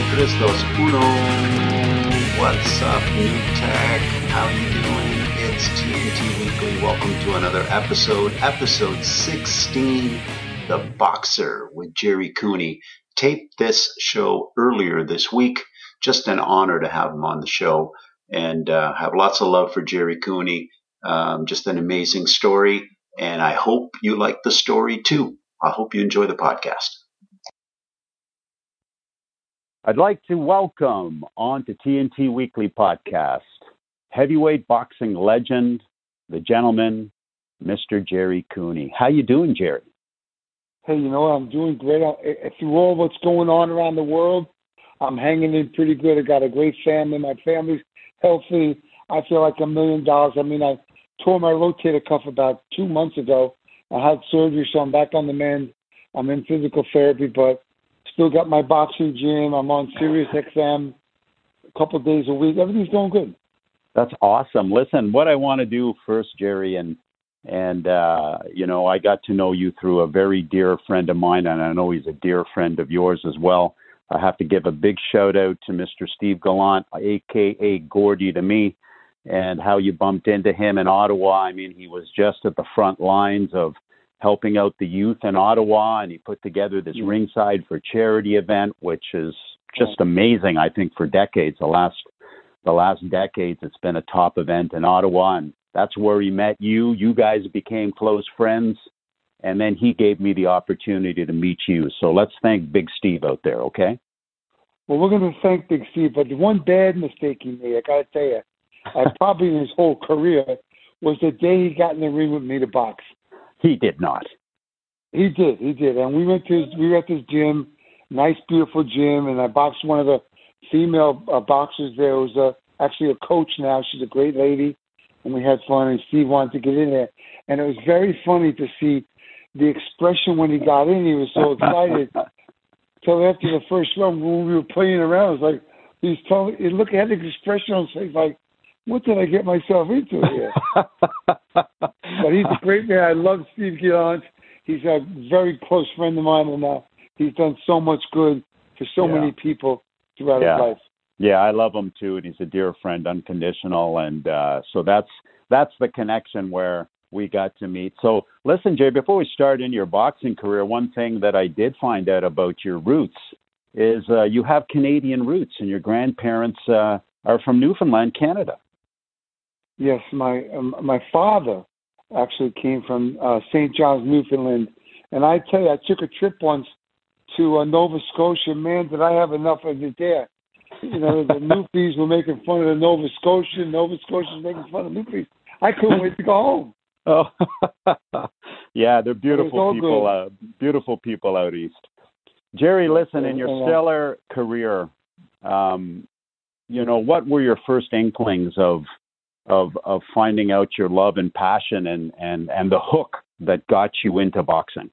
cuatro, tres, dos, uno. What's up, New Tech? How you doing? It's TNT Weekly. Welcome to another episode, episode 16, The Boxer with Gerry Cooney. Taped this show earlier this week. Just an honor to have him on the show and uh, have lots of love for Gerry Cooney. Um, just an amazing story. And I hope you like the story too. I hope you enjoy the podcast. I'd like to welcome on to TNT Weekly Podcast heavyweight boxing legend, the gentleman, Mr. Gerry Cooney. How you doing, Gerry? Hey, you know I'm doing great. Through all what's going on around the world, I'm hanging in pretty good. I got a great family. My family's healthy. I feel like a million dollars. I mean, I tore my rotator cuff about two months ago. I had surgery, so I'm back on the mend. I'm in physical therapy, but Still got my boxing gym. I'm on Sirius XM a couple days a week. Everything's going good. That's awesome. Listen, what I want to do first, Gerry, and and uh, you know, I got to know you through a very dear friend of mine, and I know he's a dear friend of yours as well. I have to give a big shout out to Mr. Steve Gallant, aka Gordy, to me, and how you bumped into him in Ottawa. I mean, he was just at the front lines of helping out the youth in Ottawa, and he put together this Ringside for Charity event, which is just amazing. I think for decades, the last the last decades, it's been a top event in Ottawa, and that's where he met you. You guys became close friends, and then he gave me the opportunity to meet you. So let's thank Big Steve out there, okay? Well, we're going to thank Big Steve, but the one bad mistake he made, I got to tell you, uh, probably in his whole career, was the day he got in the ring with me to box. He did not. He did. He did. And we went to his, we were at this gym, nice, beautiful gym, and I boxed one of the female uh, boxers there. It was uh, actually a coach now. She's a great lady, and we had fun. And Steve wanted to get in there, and it was very funny to see the expression when he got in. He was so excited. so after the first round, when we were playing around, it was like he's telling. Look at the expression on his face, like what did I get myself into here? but he's a great man. I love Steve Gallant. He's a very close friend of mine, and uh, he's done so much good for so yeah. many people throughout yeah. his life. Yeah, I love him too, and he's a dear friend, unconditional, and uh, so that's that's the connection where we got to meet. So, listen, Jay, before we start in your boxing career, one thing that I did find out about your roots is uh, you have Canadian roots, and your grandparents uh, are from Newfoundland, Canada. Yes, my um, my father actually came from uh, St. John's, Newfoundland, and I tell you, I took a trip once to uh, Nova Scotia. Man, did I have enough of it there? You know, the Newfies were making fun of the Nova Scotia. Nova Scotia was making fun of Newfies. I couldn't wait to go home. Oh, yeah, they're beautiful people. Uh, beautiful people out east. Gerry, listen, in your stellar career, um, you know, what were your first inklings of of of finding out your love and passion and and and the hook that got you into boxing?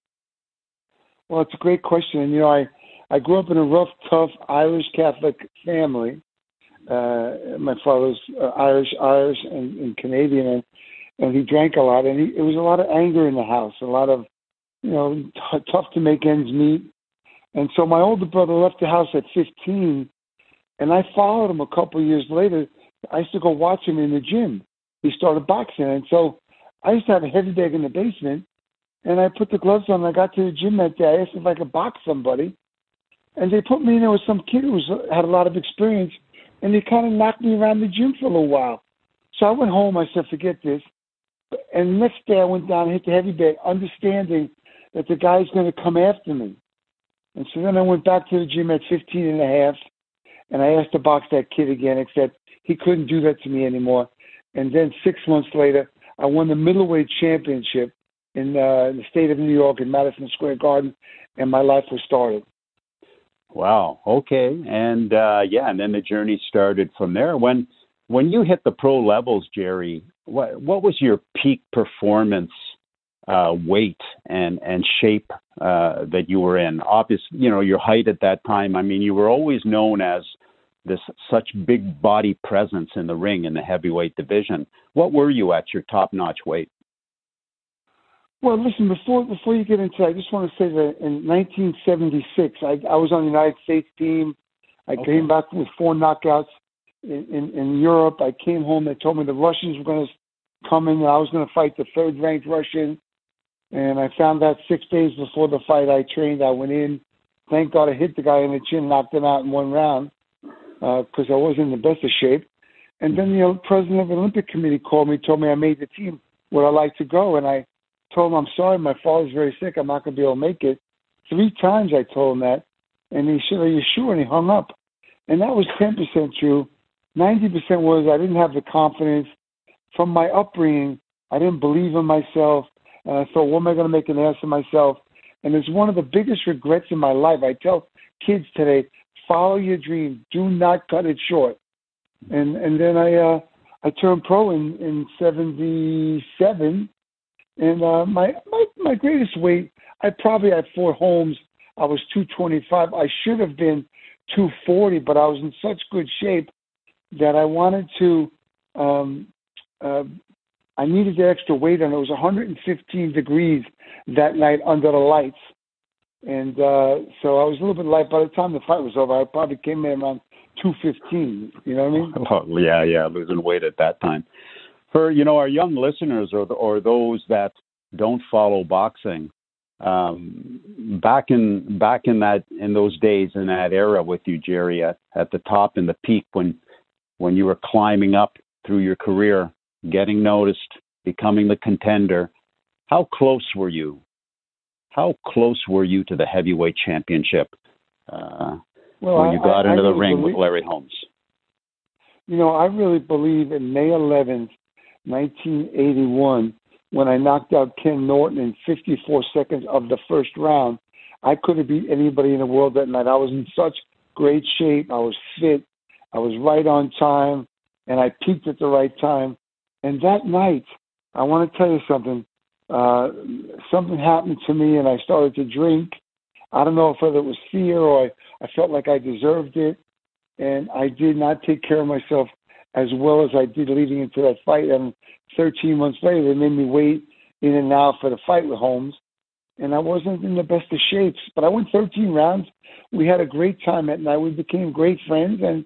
Well, it's a great question. And you know, I I grew up in a rough, tough Irish Catholic family. Uh, my father's uh, Irish, Irish, and, and Canadian, and, and he drank a lot, and he, it was a lot of anger in the house, a lot of, you know, t- tough to make ends meet. And so my older brother left the house at 15, and I followed him a couple years later I used to go watch him in the gym. He started boxing, and so I used to have a heavy bag in the basement, and I put the gloves on. I got to the gym that day. I asked if I could box somebody, and they put me in there with some kid who was, had a lot of experience, and they kind of knocked me around the gym for a little while. So I went home. I said, "Forget this." And the next day, I went down and hit the heavy bag, understanding that the guy's going to come after me. And so then I went back to the gym at 15 and a half, and I asked to box that kid again, except he couldn't do that to me anymore. And then six months later, I won the middleweight championship in, uh, the state of New York in Madison Square Garden, and my life was started. Wow. Okay. And uh, yeah, and then the journey started from there. When when you hit the pro levels, Gerry, what what was your peak performance uh, weight and and shape uh, that you were in? Obviously, you know your height at that time. I mean, you were always known as this such big body presence in the ring in the heavyweight division. What were you at your top notch weight? Well, listen. Before before you get into, it, I just want to say that in 1976, I, I was on the United States team. I okay. came back with four knockouts in, in, in Europe. I came home. They told me the Russians were going to come in. And I was going to fight the third-ranked Russian, and I found out six days before the fight. I trained. I went in. Thank God I hit the guy in the chin, knocked him out in one round because uh, I wasn't in the best of shape. And then the president of the Olympic Committee called me, told me I made the team. Would I like to go? And I told him, I'm sorry, my father's very sick. I'm not going to be able to make it. Three times I told him that. And he said, Are you sure? And he hung up. And that was 10% true. 90% was I didn't have the confidence. From my upbringing, I didn't believe in myself. And I thought, what am I going to make an ass of myself? And it's one of the biggest regrets in my life. I tell kids today, follow your dream. Do not cut it short. And and then I uh, I turned pro in in '77, and uh, my my my greatest weight I probably had for Holmes. I was 225. I should have been 240, but I was in such good shape that I wanted to. Um, uh, I needed the extra weight, and it was 115 degrees that night under the lights, and uh, so I was a little bit light. By the time the fight was over, I probably came in around 215. You know what I mean? Oh, yeah, yeah, losing weight at that time. For you know our young listeners or or those that don't follow boxing, um, back in back in that in those days in that era with you, Gerry, at, at the top in the peak when when you were climbing up through your career, getting noticed, becoming the contender. How close were you? How close were you to the heavyweight championship uh, well, when you got I, into I the ring believe, with Larry Holmes? You know, I really believe in May 11th, 1981, when I knocked out Ken Norton in 54 seconds of the first round. I could have beat anybody in the world that night. I was in such great shape. I was fit. I was right on time, and I peaked at the right time. And that night, I want to tell you something. Uh, something happened to me, and I started to drink. I don't know if whether it was fear or I, I felt like I deserved it, and I did not take care of myself as well as I did leading into that fight. And 13 months later, they made me wait in and out for the fight with Holmes, and I wasn't in the best of shapes. But I went 13 rounds. We had a great time that night. We became great friends, and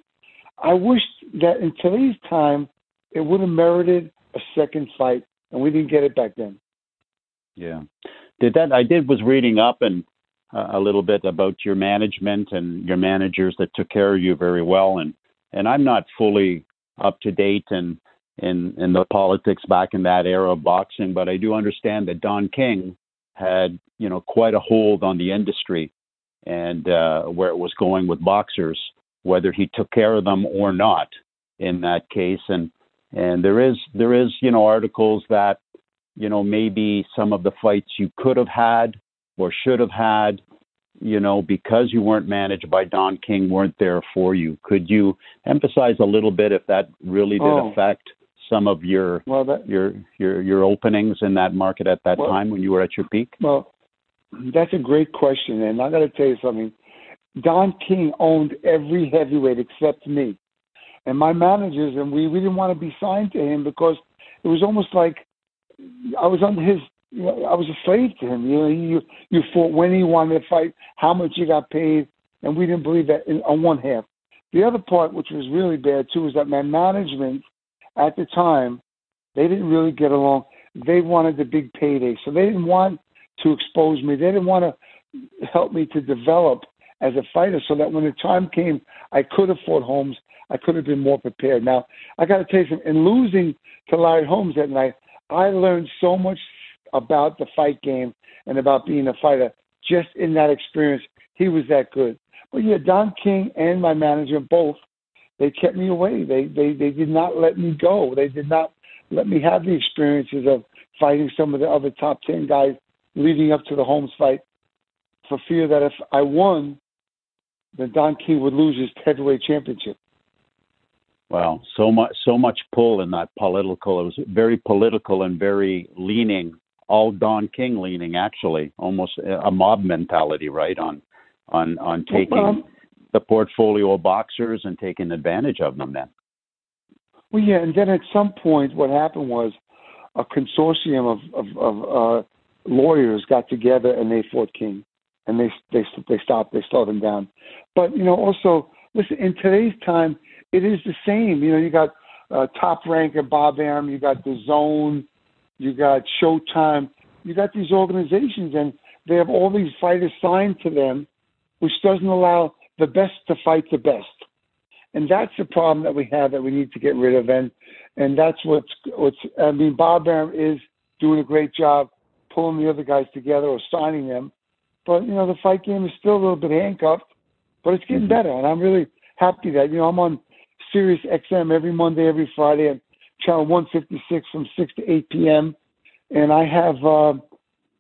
I wish that in today's time it would have merited a second fight, and we didn't get it back then. Yeah, did that? I did was reading up and uh, a little bit about your management and your managers that took care of you very well, and and I'm not fully up to date and in in the politics back in that era of boxing, but I do understand that Don King had you know quite a hold on the industry and uh, where it was going with boxers whether he took care of them or not in that case. And and there is there is you know articles that you know maybe some of the fights you could have had or should have had you know because you weren't managed by Don King weren't there for you. Could you emphasize a little bit if that really did oh. affect some of your well, that, your your your openings in that market at that well, time when you were at your peak? Well, that's a great question, and I got to tell you something. Don King owned every heavyweight except me. And my managers and we, we didn't want to be signed to him because it was almost like I was under his you know, I was a slave to him. You know, you you fought when he wanted to fight, how much you got paid, and we didn't believe that in, on one half. The other part, which was really bad too, was that my management at the time, they didn't really get along. They wanted the big payday, so they didn't want to expose me. They didn't want to help me to develop as a fighter so that when the time came, I could have fought Holmes. I could have been more prepared. Now, I got to tell you something. In losing to Larry Holmes that night, I learned so much about the fight game and about being a fighter just in that experience. He was that good. But yeah, Don King and my manager both, they kept me away. They they they did not let me go. They did not let me have the experiences of fighting some of the other top ten guys leading up to the Holmes fight for fear that if I won, then Don King would lose his heavyweight championship. Well, so much so much pull in that political. It was very political and very leaning, all Don King leaning, actually, almost a mob mentality, right? On on on taking well, the portfolio of boxers and taking advantage of them. Then. Well, yeah, and then at some point, what happened was a consortium of of, of uh, lawyers got together and they fought King, and they they they stopped they slowed him down. But you know, also listen in today's time, it is the same. You know, you got uh, Top Ranker Bob Arum, you got DAZN, you got Showtime, you got these organizations, and they have all these fighters signed to them, which doesn't allow the best to fight the best. And that's the problem that we have that we need to get rid of. And and that's what's what's I mean, Bob Arum is doing a great job pulling the other guys together or signing them. But you know, the fight game is still a little bit handcuffed, but it's getting mm-hmm. better. And I'm really happy that you know I'm on Sirius XM every Monday, every Friday, and channel 156 from 6 to 8 p.m. And I have, uh,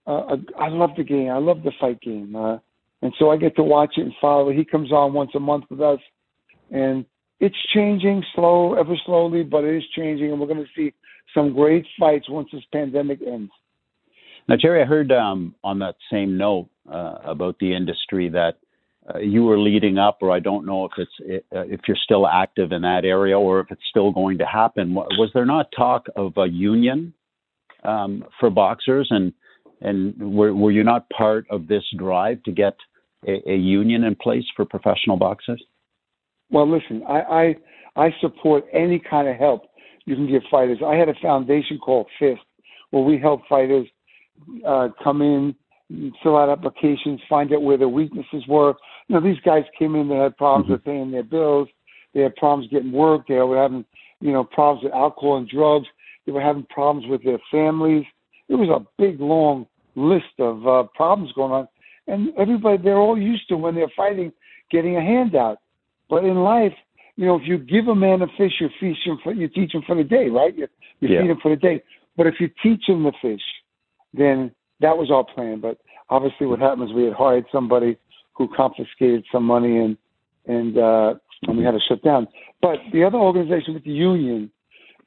uh, I love the game. I love the fight game. Uh, and so I get to watch it and follow it. He comes on once a month with us, and it's changing slow, ever slowly, but it is changing, and we're going to see some great fights once this pandemic ends. Now, Gerry, I heard um, on that same note uh, about the industry that uh, you were leading up, or I don't know if it's uh, if you're still active in that area or if it's still going to happen. Was there not talk of a union um, for boxers, and and were were you not part of this drive to get a, a union in place for professional boxers? Well, listen, I, I I support any kind of help you can give fighters. I had a foundation called Fist, where we help fighters uh, come in, fill out applications, find out where their weaknesses were. You know, these guys came in, they had problems mm-hmm. with paying their bills, they had problems getting work, they were having, you know, problems with alcohol and drugs, they were having problems with their families. It was a big, long list of uh, problems going on. And everybody, they're all used to when they're fighting getting a handout. But in life, you know, if you give a man a fish, you feast him for, you teach him for the day, right? You, you yeah. feed him for the day. But if you teach him the fish, then that was our plan. But obviously, what happened is we had hired somebody who confiscated some money and and uh, and we had to shut down. But the other organization with the union,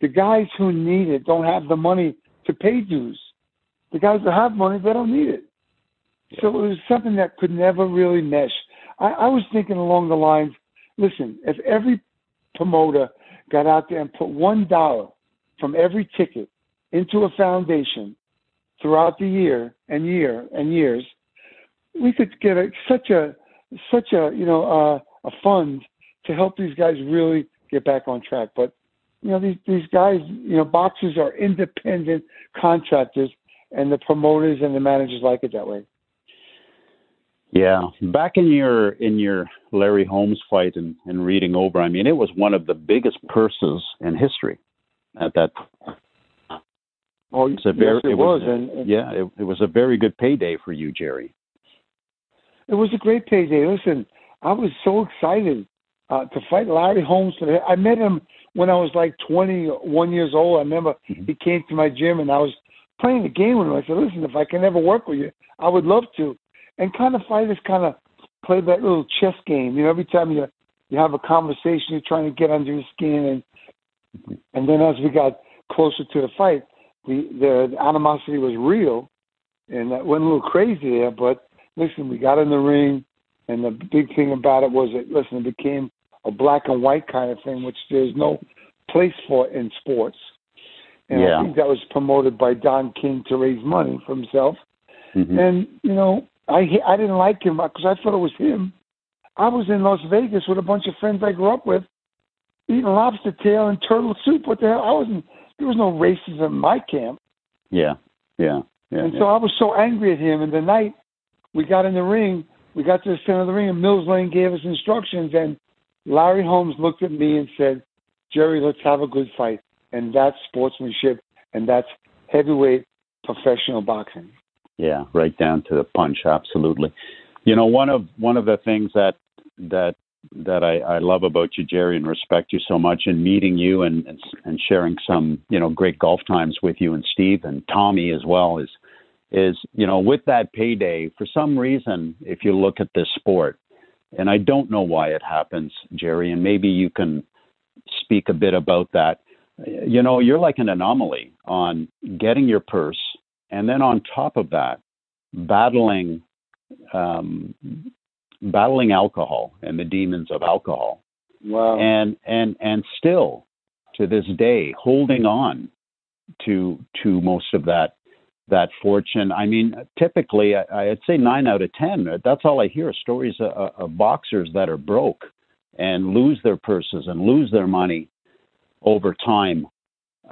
the guys who need it don't have the money to pay dues. The guys that have money, they don't need it. So it was something that could never really mesh. I, I was thinking along the lines, listen, if every promoter got out there and put one dollar from every ticket into a foundation throughout the year and year and years, we could get a, such a such a you know uh, a fund to help these guys really get back on track. But you know these these guys, you know, boxers are independent contractors, and the promoters and the managers like it that way. Yeah, back in your in your Larry Holmes fight and, and reading over, I mean, it was one of the biggest purses in history at that Oh, it's a very, yes, it, it was. was and, and, yeah, it, it was a very good payday for you, Gerry. It was a great payday. Listen, I was so excited uh, to fight Larry Holmes today. I met him when I was like 21 years old. I remember mm-hmm. he came to my gym and I was playing a game with him. I said, "Listen, if I can ever work with you, I would love to." And kind of fighters kind of play that little chess game. You know, every time you you have a conversation, you're trying to get under his skin, and mm-hmm. and then as we got closer to the fight, the the animosity was real, and that went a little crazy there. But listen, we got in the ring, and the big thing about it was that listen, it became a black and white kind of thing, which there's no place for in sports. And yeah. I think that was promoted by Don King to raise money for himself. Mm-hmm. And you know, I I didn't like him because I thought it was him. I was in Las Vegas with a bunch of friends I grew up with, eating lobster tail and turtle soup. What the hell? I wasn't there was no racism in my camp. Yeah, yeah, yeah. And yeah. so I was so angry at him. And the night we got in the ring, we got to the center of the ring, and Mills Lane gave us instructions. And Larry Holmes looked at me and said, "Gerry, let's have a good fight." And that's sportsmanship, and that's heavyweight professional boxing. Yeah, right down to the punch. Absolutely. You know, one of one of the things that that that I, I love about you, Gerry, and respect you so much, and meeting you and, and and sharing some you know great golf times with you and Steve and Tommy as well is is you know with that payday for some reason if you look at this sport, and I don't know why it happens, Gerry, and maybe you can speak a bit about that. You know, you're like an anomaly on getting your purse, and then on top of that, battling um, battling alcohol and the demons of alcohol. Wow. And and and still to this day holding on to to most of that that fortune. I mean, typically, I, I'd say nine out of ten. That's all I hear: stories of, of boxers that are broke and lose their purses and lose their money over time.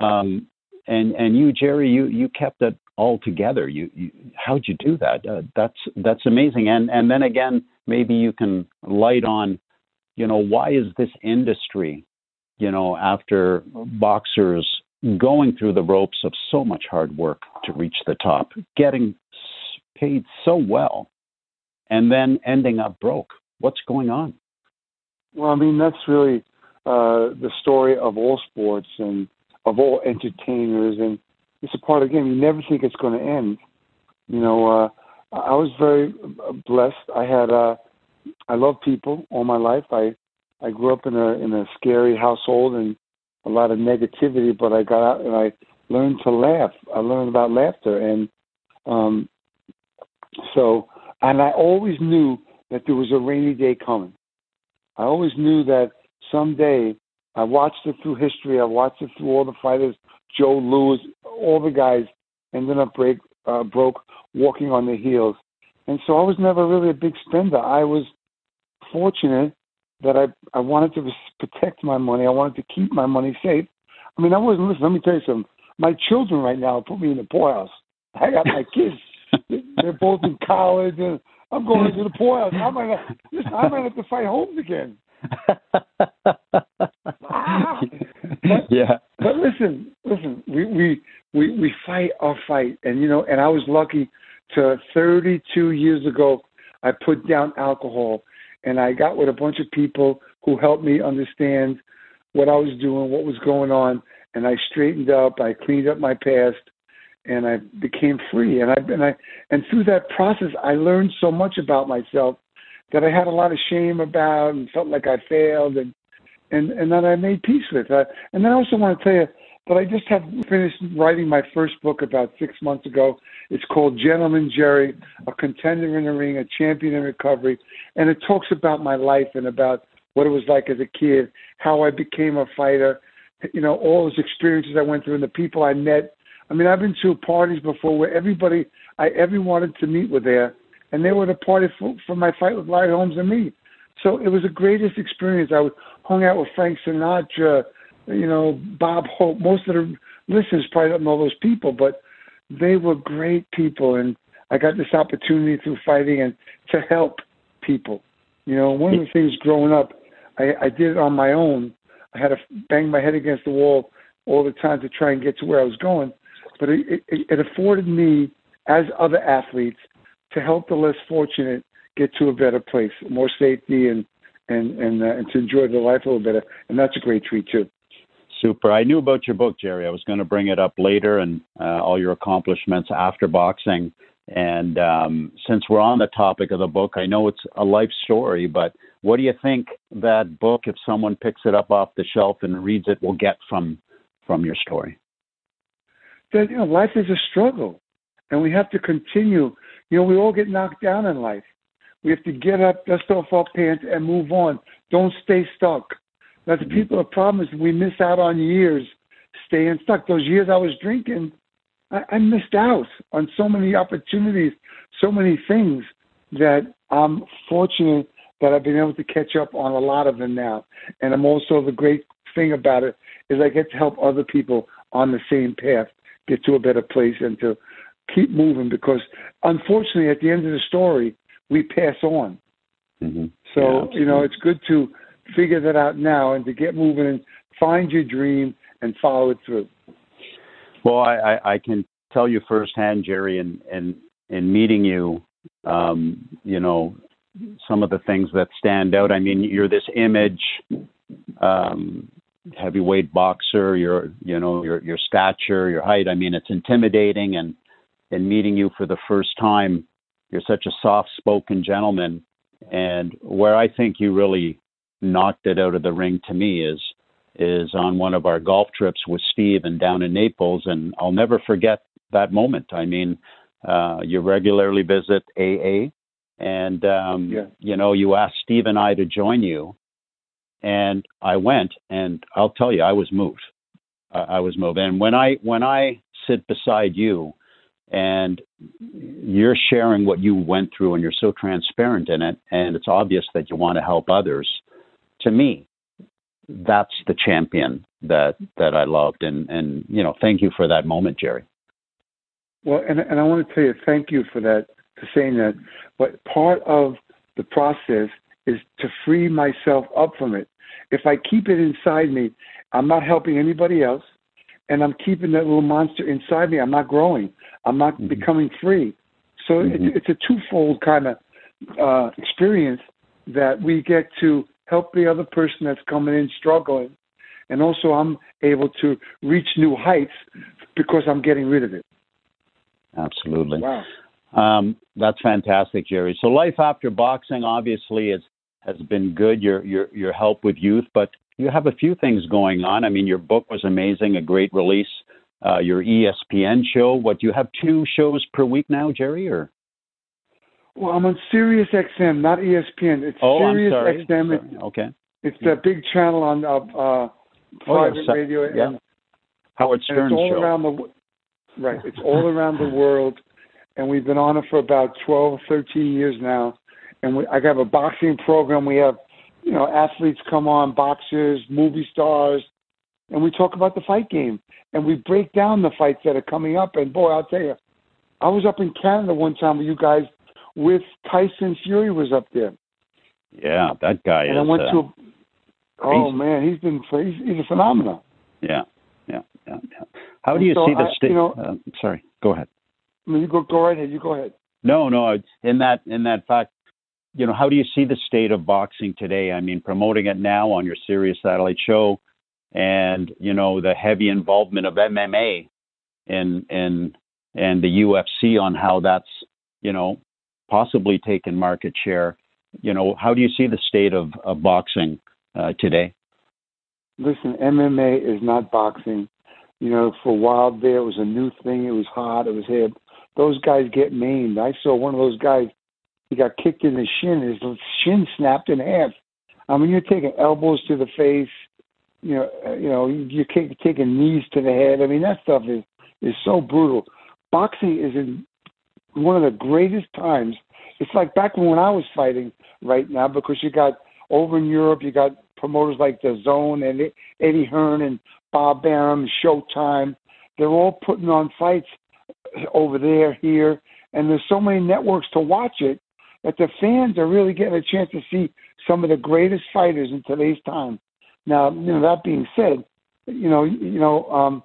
Um, and and you, Gerry, you you kept it all together. You, you how'd you do that? Uh, that's that's amazing. And and then again, maybe you can light on, you know, why is this industry, you know, after boxers going through the ropes of so much hard work to reach the top, getting paid so well, and then ending up broke. What's going on? Well, I mean, that's really uh, the story of all sports and of all entertainers, and it's a part of the game. You never think it's going to end. You know, uh, I was very blessed. I had, uh, I love people all my life. I, I grew up in a in a scary household and a lot of negativity, but I got out and I learned to laugh. I learned about laughter, and um, so and I always knew that there was a rainy day coming. I always knew that someday. I watched it through history. I watched it through all the fighters, Joe Louis, all the guys ended up break uh, broke, walking on their heels, and so I was never really a big spender. I was fortunate that I I wanted to protect my money. I wanted to keep my money safe. I mean, I wasn't listen. Let me tell you something. My children right now put me in the poorhouse. I got my kids. They're both in college, and I'm going to the poorhouse. I might have, listen, I might have to fight Holmes again. yeah. But listen, listen. We we we we fight our fight, and you know, and I was lucky to 32 years ago. I put down alcohol and I got with a bunch of people who helped me understand what I was doing, what was going on, and I straightened up. I cleaned up my past, and I became free. And I and I and through that process, I learned so much about myself that I had a lot of shame about and felt like I failed, and and and that I made peace with. Uh, and then I also want to tell you that I just have finished writing my first book about six months ago. It's called Gentleman Gerry, a contender in the ring, a champion in recovery, and it talks about my life and about what it was like as a kid, how I became a fighter, you know, all those experiences I went through and the people I met. I mean, I've been to parties before where everybody I ever wanted to meet were there, and they were the party for, for my fight with Larry Holmes and me. So it was the greatest experience. I hung out with Frank Sinatra, you know, Bob Hope. Most of the listeners probably don't know those people, but they were great people, and I got this opportunity through fighting and to help people. You know, one of the things growing up, I, I did it on my own. I had to bang my head against the wall all the time to try and get to where I was going, but it, it, it afforded me, as other athletes, to help the less fortunate get to a better place, more safety, and and and, uh, and to enjoy their life a little better. And that's a great treat too. Super. I knew about your book, Gerry. I was going to bring it up later and uh, all your accomplishments after boxing. And um, since we're on the topic of the book, I know it's a life story, but what do you think that book, if someone picks it up off the shelf and reads it, will get from from your story? That you know, life is a struggle, and we have to continue. You know, we all get knocked down in life. We have to get up, dust off our pants, and move on. Don't stay stuck. Now, the people, the problem is we miss out on years staying stuck. Those years I was drinking, I, I missed out on so many opportunities, so many things that I'm fortunate that I've been able to catch up on a lot of them now. And I'm also the great thing about it is I get to help other people on the same path get to a better place and to keep moving because unfortunately at the end of the story we pass on. Mm-hmm. So, yeah, you know, it's good to figure that out now and to get moving and find your dream and follow it through. Well, I, I, I can tell you firsthand, Gerry, and in, in, in meeting you, um, you know, some of the things that stand out. I mean, you're this image, um, heavyweight boxer. Your, you know, your your stature, your height. I mean, it's intimidating. And in meeting you for the first time, you're such a soft-spoken gentleman. And where I think you really knocked it out of the ring to me is is on one of our golf trips with Steve and down in Naples, and I'll never forget that moment. I mean, uh, you regularly visit AA, and um, yeah. you know, you asked Steve and I to join you, and I went, and I'll tell you, I was moved. Uh, I was moved, and when I when I sit beside you, and you're sharing what you went through and you're so transparent in it and it's obvious that you want to help others to me that's the champion that that I loved and and you know thank you for that moment Gerry well and and I want to tell you thank you for that for saying that but part of the process is to free myself up from it if I keep it inside me I'm not helping anybody else and I'm keeping that little monster inside me I'm not growing I'm not mm-hmm. becoming free. So mm-hmm. it's, it's a twofold kind of uh, experience that we get to help the other person that's coming in struggling, and also I'm able to reach new heights because I'm getting rid of it. Absolutely. Wow. Um, that's fantastic, Gerry. So life after boxing obviously is, has been good. Your your your help with youth, but you have a few things going on. I mean, your book was amazing, a great release uh, your ESPN show. What do you have two shows per week now, Gerry? Or well, I'm on Sirius XM, not ESPN. It's oh, Sirius I'm sorry. XM. Sorry. Okay. It's the big channel on uh, uh, private oh, yeah. radio. Yeah. And, Howard Stern it's all show. around the right. It's all around the world, and we've been on it for about 12, 13 years now. And we, I have a boxing program. We have, you know, athletes come on, boxers, movie stars, and we talk about the fight game and we break down the fights that are coming up. And boy, I'll tell you, I was up in Canada one time with you guys with Tyson Fury was up there. Yeah, that guy and is. I went uh, to. A, oh man, he's been he's, he's a phenomenon. Yeah, yeah, yeah. yeah. How do you so see the state? You know, uh, sorry, go ahead. I you go go right ahead. You go ahead. No, no. In that in that fact, you know, how do you see the state of boxing today? I mean, promoting it now on your Sirius Satellite Show and you know the heavy involvement of MMA and and and the UFC on how that's you know possibly taken market share. You know, how do you see the state of, of boxing uh, today? Listen, MMA is not boxing. You know, for a while there, it was a new thing. It was hot. It was hip. Those guys get maimed. I saw one of those guys. He got kicked in the shin. His shin snapped in half. I mean, you're taking elbows to the face you know, uh, you know, you're taking knees to the head. I mean, that stuff is is so brutal. Boxing is in one of the greatest times. It's like back when I was fighting right now because you got over in Europe, you got promoters like DAZN and Eddie Hearn and Bob Arum, Showtime. They're all putting on fights over there, here, and there's so many networks to watch it that the fans are really getting a chance to see some of the greatest fighters in today's time. Now, you know, that being said, you know, you know, um,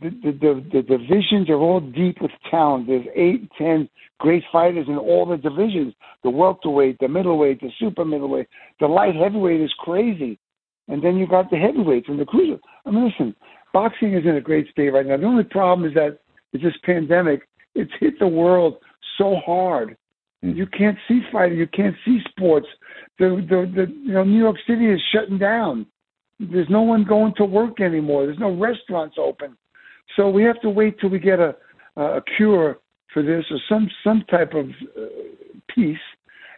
the, the, the, the divisions are all deep with talent. There's eight, ten great fighters in all the divisions. The welterweight, the middleweight, the super middleweight, the light heavyweight is crazy. And then you got the heavyweights and the cruiser. I mean, listen, boxing is in a great state right now. The only problem is that it's this pandemic. It's hit the world so hard. Mm. You can't see fighting. You can't see sports. The, the, the, you know, New York City is shutting down. There's no one going to work anymore. There's no restaurants open. So we have to wait till we get a a cure for this or some some type of uh, peace,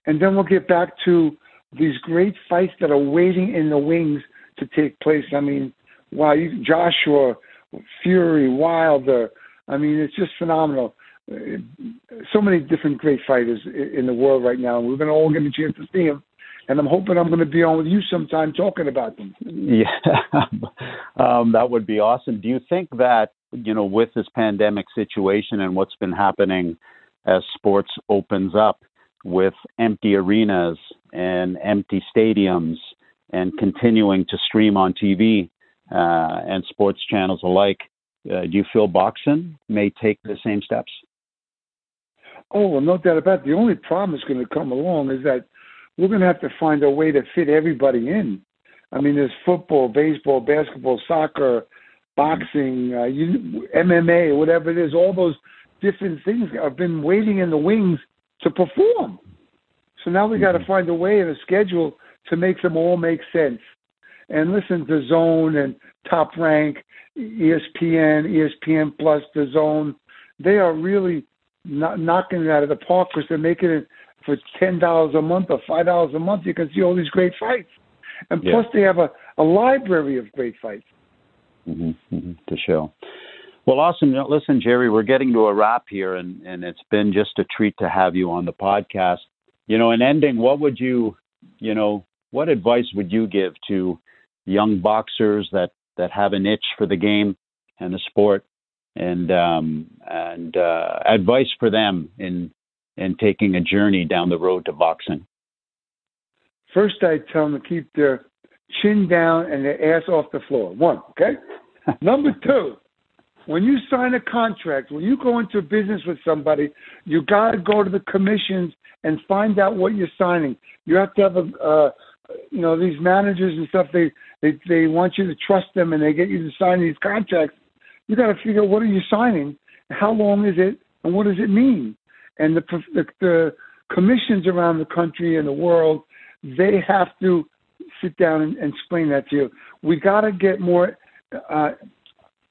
and then we'll get back to these great fights that are waiting in the wings to take place. I mean, wow, you, Joshua, Fury, Wilder. I mean, it's just phenomenal. So many different great fighters in the world right now. We're going to all get a chance to see them and I'm hoping I'm going to be on with you sometime talking about them. Yeah, um, that would be awesome. Do you think that you know, with this pandemic situation and what's been happening as sports opens up with empty arenas and empty stadiums and continuing to stream on TV uh, and sports channels alike, uh, do you feel boxing may take the same steps? Oh, well, no doubt about it. The only problem that's going to come along is that we're going to have to find a way to fit everybody in. I mean, there's football, baseball, basketball, soccer, boxing, uh, you, MMA, whatever it is. All those different things have been waiting in the wings to perform. So now we got to mm-hmm. find a way and a schedule to make them all make sense. And listen to Zone and Top Rank, ESPN, ESPN Plus, DAZN. They are really not knocking it out of the park because they're making it for ten dollars a month or five dollars a month, you can see all these great fights. And yeah. plus, they have a, a library of great fights mm-hmm, mm-hmm, to show. Well, awesome. Listen, Gerry, we're getting to a wrap here, and, and it's been just a treat to have you on the podcast. You know, in ending, what would you, you know, what advice would you give to young boxers that that have an itch for the game and the sport, and um, and uh, advice for them in in taking a journey down the road to boxing? First, I tell them to keep their chin down and their ass off the floor. One, okay. Number two, when you sign a contract, when you go into business with somebody, you got to go to the commissions and find out what you're signing. You have to have a, uh, you know, these managers and stuff. They they they want you to trust them, and they get you to sign these contracts. You got to figure out what are you signing, how long is it, and what does it mean. And the the, the commissions around the country and the world, they have to sit down and, and explain that to you. We got to get more uh,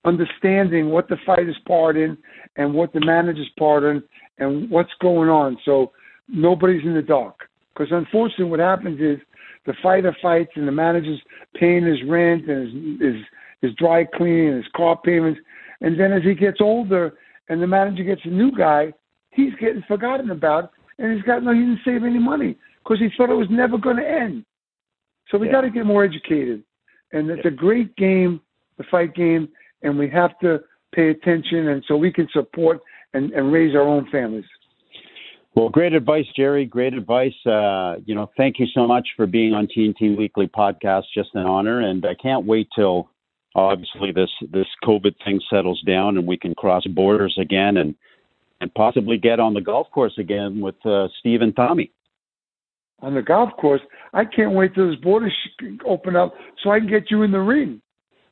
understanding what the fighter's part in and what the manager's part in and what's going on. So nobody's in the dark. Because unfortunately, what happens is the fighter fights and the manager's paying his rent and his, his his dry cleaning and his car payments, and then as he gets older and the manager gets a new guy, he's getting forgotten about, and he's got no he didn't save any money because he thought it was never going to end. So we yeah. got to get more educated, and it's yeah. a great game, the fight game, and we have to pay attention, and so we can support and, and raise our own families. Well, great advice, Gerry. Great advice. Uh, you know, thank you so much for being on TNT Weekly Podcast. Just an honor, and I can't wait till obviously this this COVID thing settles down and we can cross borders again and and possibly get on the golf course again with uh, Steve and Tommy. On the golf course, I can't wait till this borders open up so I can get you in the ring.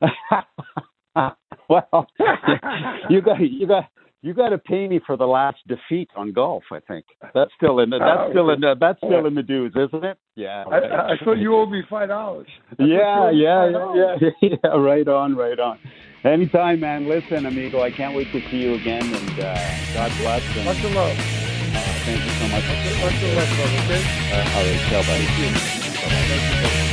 well, you got you got you got to pay me for the last defeat on golf. I think that's still in the, that's oh, still in the, that's still in the dues, isn't it? Yeah. I, I, I thought you owed me five dollars. Yeah, yeah, yeah, yeah, yeah. Right on, right on. Anytime, man. Listen, amigo, I can't wait to see you again, and uh, God bless. And, much love. Uh, thank you so much. Much, much love, okay? Uh, all right, buddy. Thank you. Bye-bye.